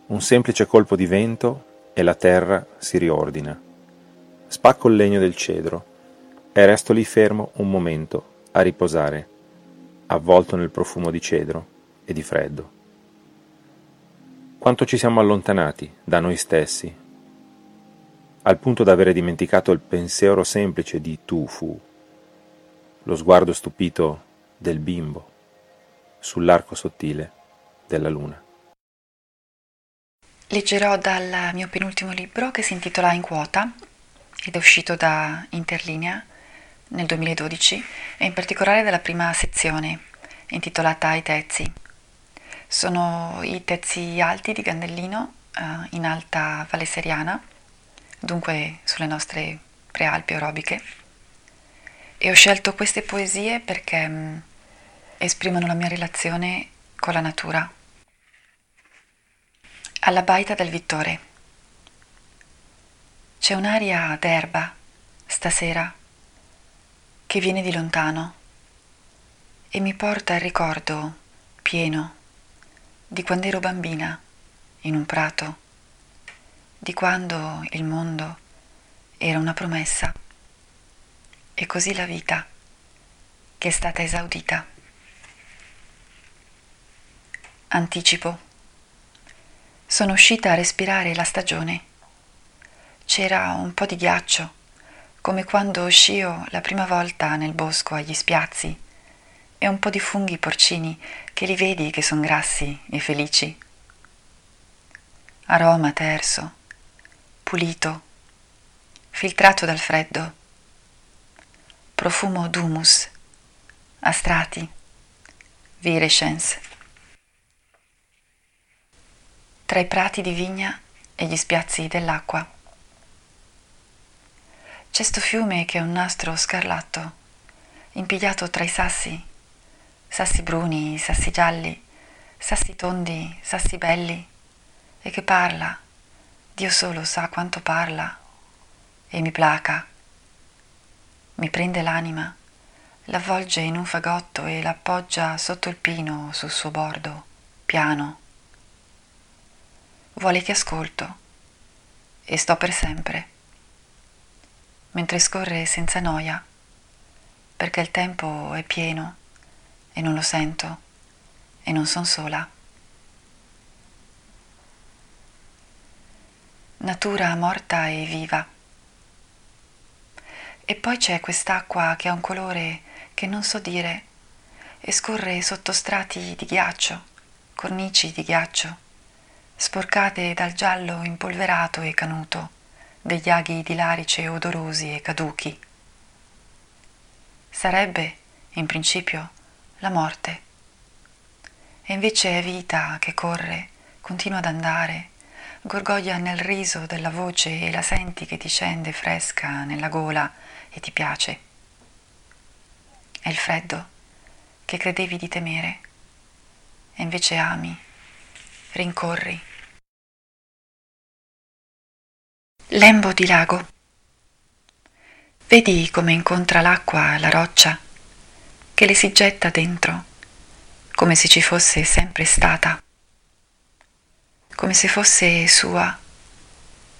un semplice colpo di vento e la terra si riordina. Spacco il legno del cedro e resto lì fermo un momento a riposare, avvolto nel profumo di cedro e di freddo. Quanto ci siamo allontanati da noi stessi, al punto da avere dimenticato il pensiero semplice di tu fu, lo sguardo stupito del bimbo sull'arco sottile della luna. Leggerò dal mio penultimo libro che si intitola In quota ed è uscito da Interlinea nel 2012 e in particolare dalla prima sezione intitolata I Tezzi. Sono i tezzi alti di Gandellino eh, in alta Valle Seriana, dunque sulle nostre prealpi orobiche. E ho scelto queste poesie perché mh, mm, esprimono la mia relazione con la natura alla baita del Vittore. C'è un'aria d'erba stasera che viene di lontano e mi porta il ricordo pieno di quando ero bambina in un prato, di quando il mondo era una promessa e così la vita che è stata esaudita. Anticipo. Sono uscita a respirare la stagione. C'era un po' di ghiaccio, come quando uscio la prima volta nel bosco agli spiazzi, e un po' di funghi porcini che li vedi che sono grassi e felici. Aroma terso, pulito, filtrato dal freddo. Profumo d'humus, astrati, virescence tra i prati di vigna e gli spiazzi dell'acqua. C'è sto fiume che è un nastro scarlatto impigliato tra i sassi, sassi bruni, sassi gialli, sassi tondi, sassi belli, e che parla, Dio solo sa quanto parla, e mi placa, mi prende l'anima, l'avvolge in un fagotto e l'appoggia sotto il pino sul suo bordo, piano. Vuole che ascolto, e sto per sempre, mentre scorre senza noia perché il tempo è pieno e non lo sento e non son sola. Natura morta e viva. E poi c'è quest'acqua che ha un colore che non so dire e scorre sotto strati di ghiaccio, cornici di ghiaccio, sporcate dal giallo impolverato e canuto degli aghi di larice odorosi e caduchi sarebbe, in principio, la morte. E invece è vita che corre, continua ad andare, gorgoglia nel riso della voce e la senti che ti scende fresca nella gola e ti piace. È il freddo che credevi di temere e invece ami, rincorri. Lembo di lago. Vedi come incontra l'acqua la roccia, che le si getta dentro, come se ci fosse sempre stata, come se fosse sua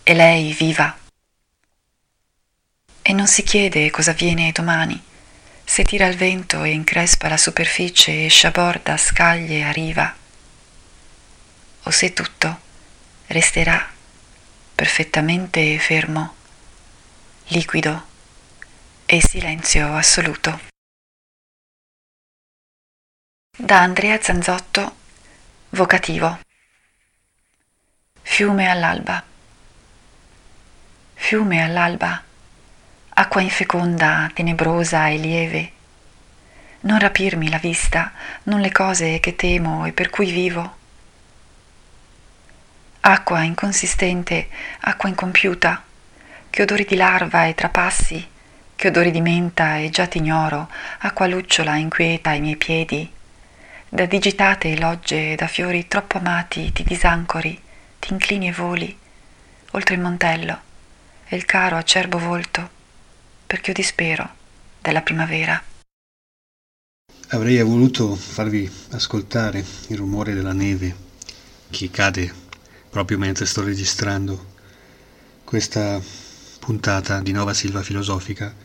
e lei viva. E non si chiede cosa avviene domani, se tira il vento e increspa la superficie e sciaborda scaglie a riva, o se tutto resterà perfettamente fermo, liquido e silenzio assoluto. Da Andrea Zanzotto, vocativo. Fiume all'alba. Fiume all'alba, acqua infeconda, tenebrosa e lieve. Non rapirmi la vista, non le cose che temo e per cui vivo. Acqua inconsistente, acqua incompiuta, che odori di larva e trapassi che odori di menta e già t'ignoro, acqua lucciola inquieta ai miei piedi. Da digitate logge da fiori troppo amati ti disancori, ti inclini e voli, oltre il montello, e il caro acerbo volto, perché io dispero della primavera. Avrei voluto farvi ascoltare il rumore della neve che cade proprio mentre sto registrando questa puntata di Nova Silva Filosofica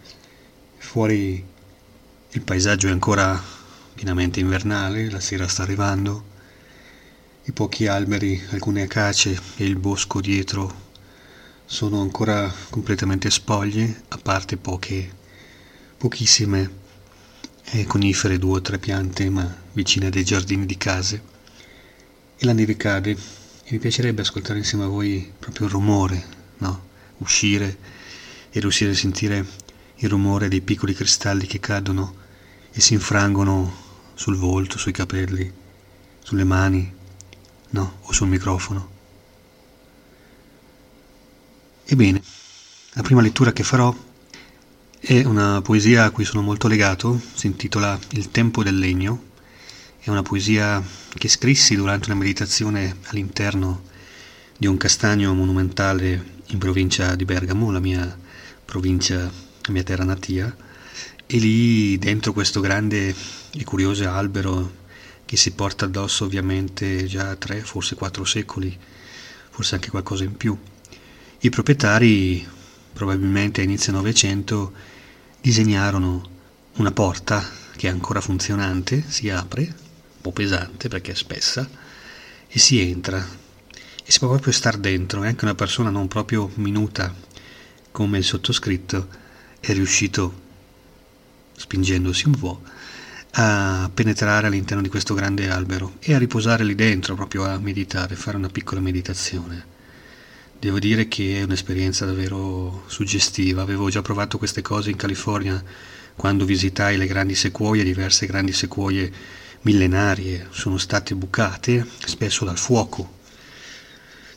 Fuori il paesaggio è ancora pienamente invernale, la sera sta arrivando, i pochi alberi, alcune acacie e il bosco dietro sono ancora completamente spoglie, a parte poche, pochissime eh, conifere, due o tre piante, ma vicine a dei giardini di case. E la neve cade e mi piacerebbe ascoltare insieme a voi proprio il rumore, no? Uscire e riuscire a sentire il rumore dei piccoli cristalli che cadono e si infrangono sul volto, sui capelli, sulle mani, no, o sul microfono. Ebbene, la prima lettura che farò è una poesia a cui sono molto legato, si intitola Il tempo del legno, è una poesia che scrissi durante una meditazione all'interno di un castagno monumentale in provincia di Bergamo, la mia provincia la mia terra natia, e lì dentro questo grande e curioso albero che si porta addosso ovviamente già tre, forse quattro secoli, forse anche qualcosa in più. I proprietari, probabilmente a inizio Novecento, disegnarono una porta che è ancora funzionante, si apre, un po' pesante perché è spessa, e si entra. E si può proprio star dentro, e anche una persona non proprio minuta come il sottoscritto è riuscito, spingendosi un po', a penetrare all'interno di questo grande albero e a riposare lì dentro, proprio a meditare, fare una piccola meditazione. Devo dire che è un'esperienza davvero suggestiva. Avevo già provato queste cose in California quando visitai le grandi sequoie, diverse grandi sequoie millenarie sono state bucate, spesso dal fuoco,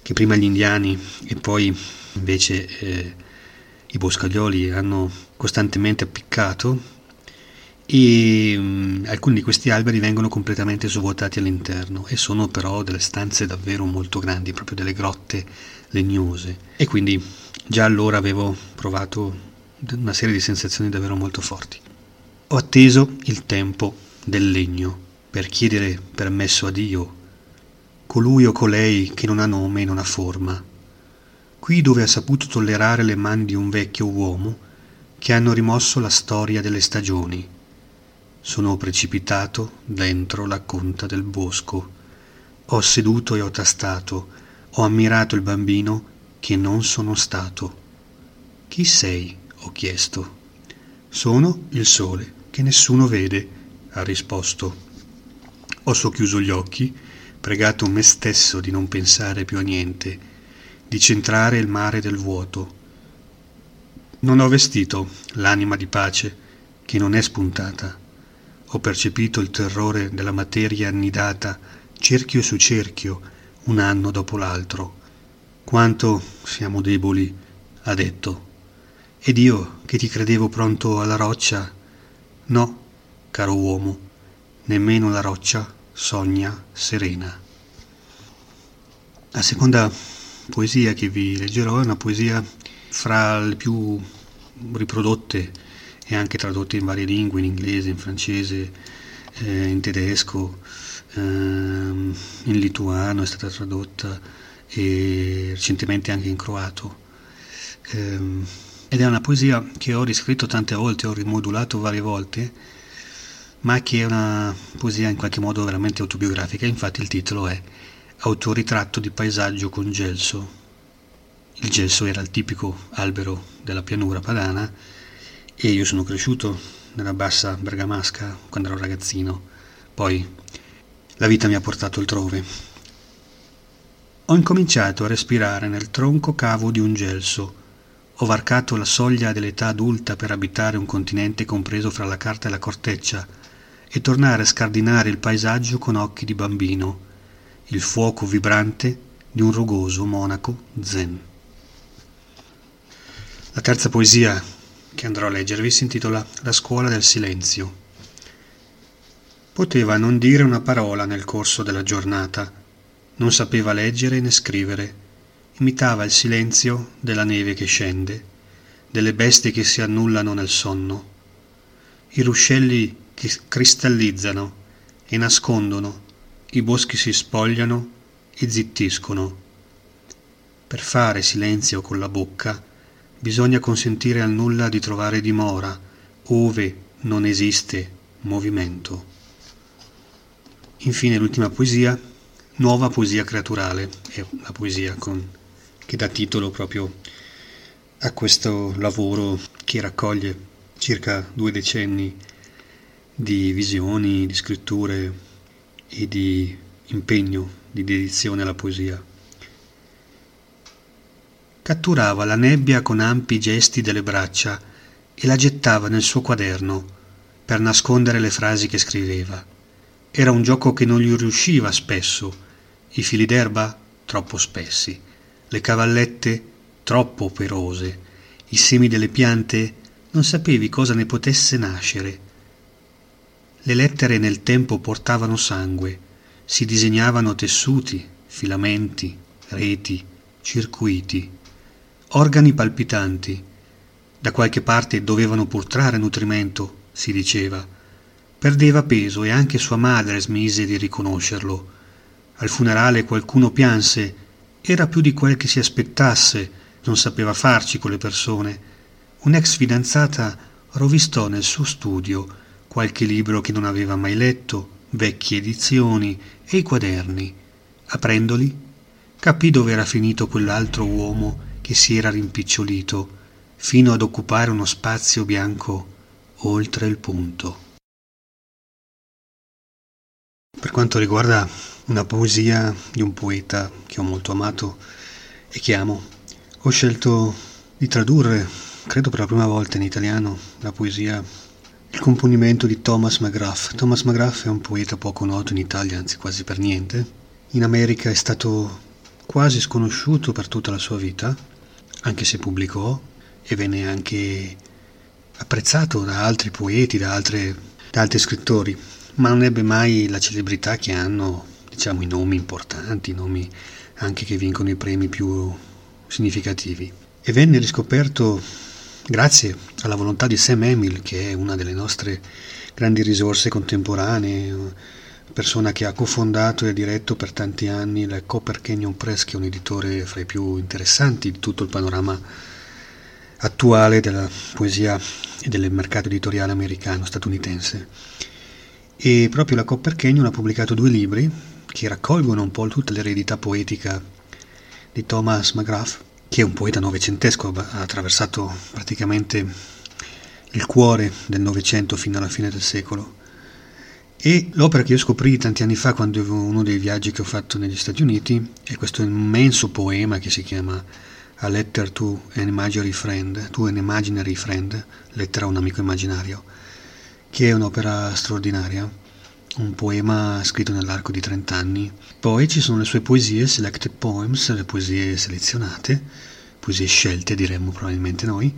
che prima gli indiani e poi invece eh, i boscaioli hanno costantemente appiccato e mh, alcuni di questi alberi vengono completamente svuotati all'interno e sono però delle stanze davvero molto grandi, proprio delle grotte legnose e quindi già allora avevo provato una serie di sensazioni davvero molto forti. Ho atteso il tempo del legno per chiedere permesso a Dio, colui o colei che non ha nome e non ha forma, qui dove ha saputo tollerare le mani di un vecchio uomo che hanno rimosso la storia delle stagioni. Sono precipitato dentro la conta del bosco. Ho seduto e ho tastato, ho ammirato il bambino che non sono stato. Chi sei? ho chiesto. Sono il sole che nessuno vede, ha risposto. Ho socchiuso gli occhi, pregato me stesso di non pensare più a niente, di centrare il mare del vuoto. Non ho vestito l'anima di pace che non è spuntata. Ho percepito il terrore della materia annidata cerchio su cerchio, un anno dopo l'altro. Quanto siamo deboli, ha detto. Ed io, che ti credevo pronto alla roccia, no, caro uomo, nemmeno la roccia sogna serena. La seconda poesia che vi leggerò è una poesia fra le più riprodotte e anche tradotte in varie lingue, in inglese, in francese, eh, in tedesco, eh, in lituano è stata tradotta e recentemente anche in croato. Eh, ed è una poesia che ho riscritto tante volte, ho rimodulato varie volte, ma che è una poesia in qualche modo veramente autobiografica, infatti il titolo è Autoritratto di paesaggio con gelso. Il gelso era il tipico albero della pianura padana e io sono cresciuto nella bassa bergamasca quando ero ragazzino, poi la vita mi ha portato altrove. Ho incominciato a respirare nel tronco cavo di un gelso, ho varcato la soglia dell'età adulta per abitare un continente compreso fra la carta e la corteccia e tornare a scardinare il paesaggio con occhi di bambino, il fuoco vibrante di un rugoso monaco zen. La terza poesia che andrò a leggervi si intitola La scuola del silenzio. Poteva non dire una parola nel corso della giornata, non sapeva leggere né scrivere, imitava il silenzio della neve che scende, delle bestie che si annullano nel sonno, i ruscelli che cristallizzano e nascondono, i boschi si spogliano e zittiscono. Per fare silenzio con la bocca bisogna consentire al nulla di trovare dimora ove non esiste movimento. Infine l'ultima poesia, nuova poesia creaturale, è la poesia con che dà titolo proprio a questo lavoro che raccoglie circa due decenni di visioni, di scritture e di impegno, di dedizione alla poesia. Catturava la nebbia con ampi gesti delle braccia e la gettava nel suo quaderno per nascondere le frasi che scriveva. Era un gioco che non gli riusciva spesso, i fili d'erba troppo spessi. Le cavallette troppo operose, i semi delle piante non sapevi cosa ne potesse nascere. Le lettere nel tempo portavano sangue, si disegnavano tessuti, filamenti, reti, circuiti, organi palpitanti. Da qualche parte dovevano pur trarre nutrimento, si diceva. Perdeva peso e anche sua madre smise di riconoscerlo. Al funerale qualcuno pianse era più di quel che si aspettasse, non sapeva farci con le persone. Un'ex fidanzata rovistò nel suo studio qualche libro che non aveva mai letto, vecchie edizioni e i quaderni. Aprendoli, capì dove era finito quell'altro uomo che si era rimpicciolito, fino ad occupare uno spazio bianco oltre il punto. Per quanto riguarda una poesia di un poeta che ho molto amato e che amo. Ho scelto di tradurre, credo per la prima volta in italiano, la poesia Il componimento di Thomas McGrath. Thomas McGrath è un poeta poco noto in Italia, anzi quasi per niente. In America è stato quasi sconosciuto per tutta la sua vita, anche se pubblicò e venne anche apprezzato da altri poeti, da altre da altri scrittori, ma non ebbe mai la celebrità che hanno, diciamo, i nomi importanti, i nomi anche che vincono i premi più significativi. E venne riscoperto grazie alla volontà di Sam Emil, che è una delle nostre grandi risorse contemporanee, persona che ha cofondato e diretto per tanti anni la Copper Canyon Press, che è un editore fra i più interessanti di tutto il panorama attuale della poesia e del mercato editoriale americano, statunitense. E proprio la Copper Canyon ha pubblicato due libri che raccolgono un po' tutta l'eredità poetica di Thomas McGrath, che è un poeta novecentesco, ha attraversato praticamente il cuore del Novecento fino alla fine del secolo. E l'opera che io scoprì tanti anni fa quando uno dei viaggi che ho fatto negli Stati Uniti è questo immenso poema che si chiama A Letter to an Imaginary Friend, to an Imaginary Friend, lettera a un amico immaginario, che è un'opera straordinaria, un poema scritto nell'arco di 30 anni. Poi ci sono le sue poesie, selected poems, le poesie selezionate, poesie scelte diremmo probabilmente noi,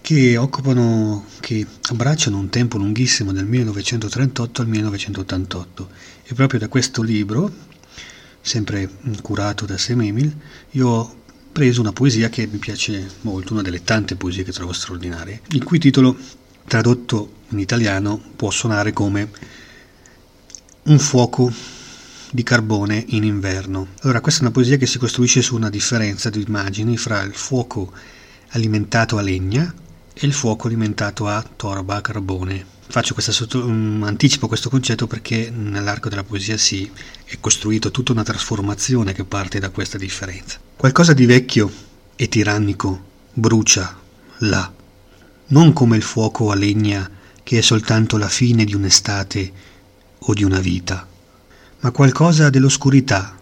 che occupano, che abbracciano un tempo lunghissimo dal 1938 al 1988 e proprio da questo libro, sempre curato da Sam Emil, io ho preso una poesia che mi piace molto, una delle tante poesie che trovo straordinarie, il cui titolo, tradotto in italiano, può suonare come Un fuoco di carbone in inverno. Allora, questa è una poesia che si costruisce su una differenza di immagini fra il fuoco alimentato a legna e il fuoco alimentato a torba a carbone. Sotto, um, anticipo questo concetto perché nell'arco della poesia si è costruito tutta una trasformazione che parte da questa differenza. Qualcosa di vecchio e tirannico brucia là, non come il fuoco a legna che è soltanto la fine di un'estate o di una vita, ma qualcosa dell'oscurità,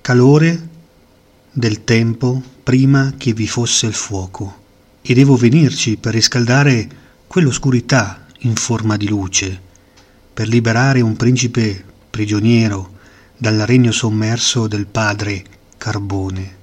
calore del tempo prima che vi fosse il fuoco e devo venirci per riscaldare quell'oscurità in forma di luce, per liberare un principe prigioniero dal regno sommerso del padre carbone.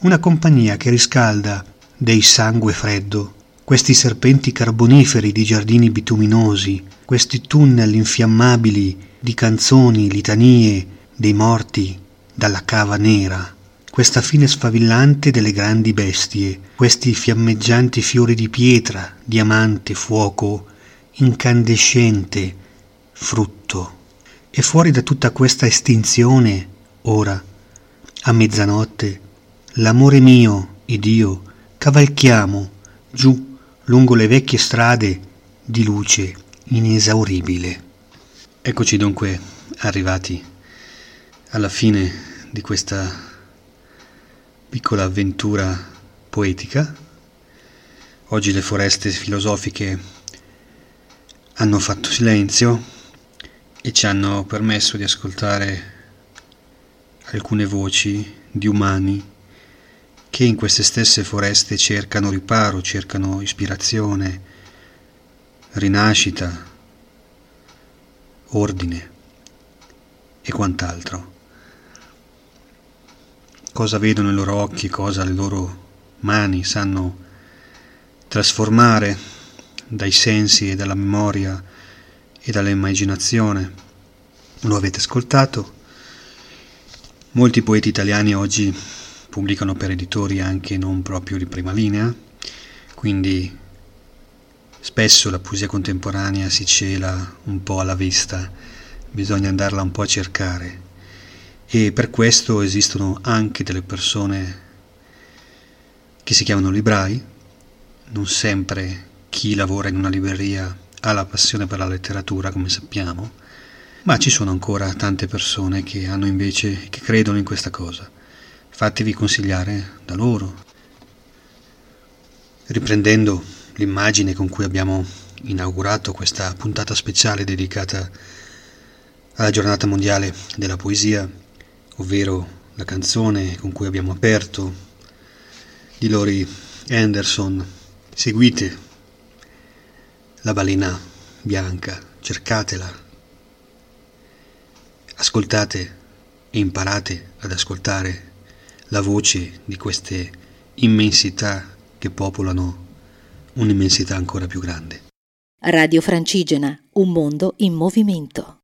Una compagnia che riscalda dei sangue freddo, questi serpenti carboniferi di giardini bituminosi, questi tunnel infiammabili di canzoni, litanie dei morti dalla cava nera questa fine sfavillante delle grandi bestie, questi fiammeggianti fiori di pietra, diamante, fuoco, incandescente, frutto. E fuori da tutta questa estinzione, ora, a mezzanotte, l'amore mio ed io cavalchiamo giù lungo le vecchie strade di luce inesauribile. Eccoci dunque arrivati alla fine di questa piccola avventura poetica. Oggi le foreste filosofiche hanno fatto silenzio e ci hanno permesso di ascoltare alcune voci di umani che in queste stesse foreste cercano riparo, cercano ispirazione, rinascita, ordine e quant'altro cosa vedono i loro occhi, cosa le loro mani sanno trasformare dai sensi e dalla memoria e dall'immaginazione. Lo avete ascoltato. Molti poeti italiani oggi pubblicano per editori anche non proprio di prima linea, quindi spesso la poesia contemporanea si cela un po' alla vista, bisogna andarla un po' a cercare e per questo esistono anche delle persone che si chiamano librai, non sempre chi lavora in una libreria ha la passione per la letteratura, come sappiamo, ma ci sono ancora tante persone che hanno invece che credono in questa cosa. Fatevi consigliare da loro. Riprendendo l'immagine con cui abbiamo inaugurato questa puntata speciale dedicata alla giornata mondiale della poesia, ovvero la canzone con cui abbiamo aperto di Lori Anderson. Seguite la balena bianca, cercatela, ascoltate e imparate ad ascoltare la voce di queste immensità che popolano un'immensità ancora più grande. Radio Francigena un mondo in movimento.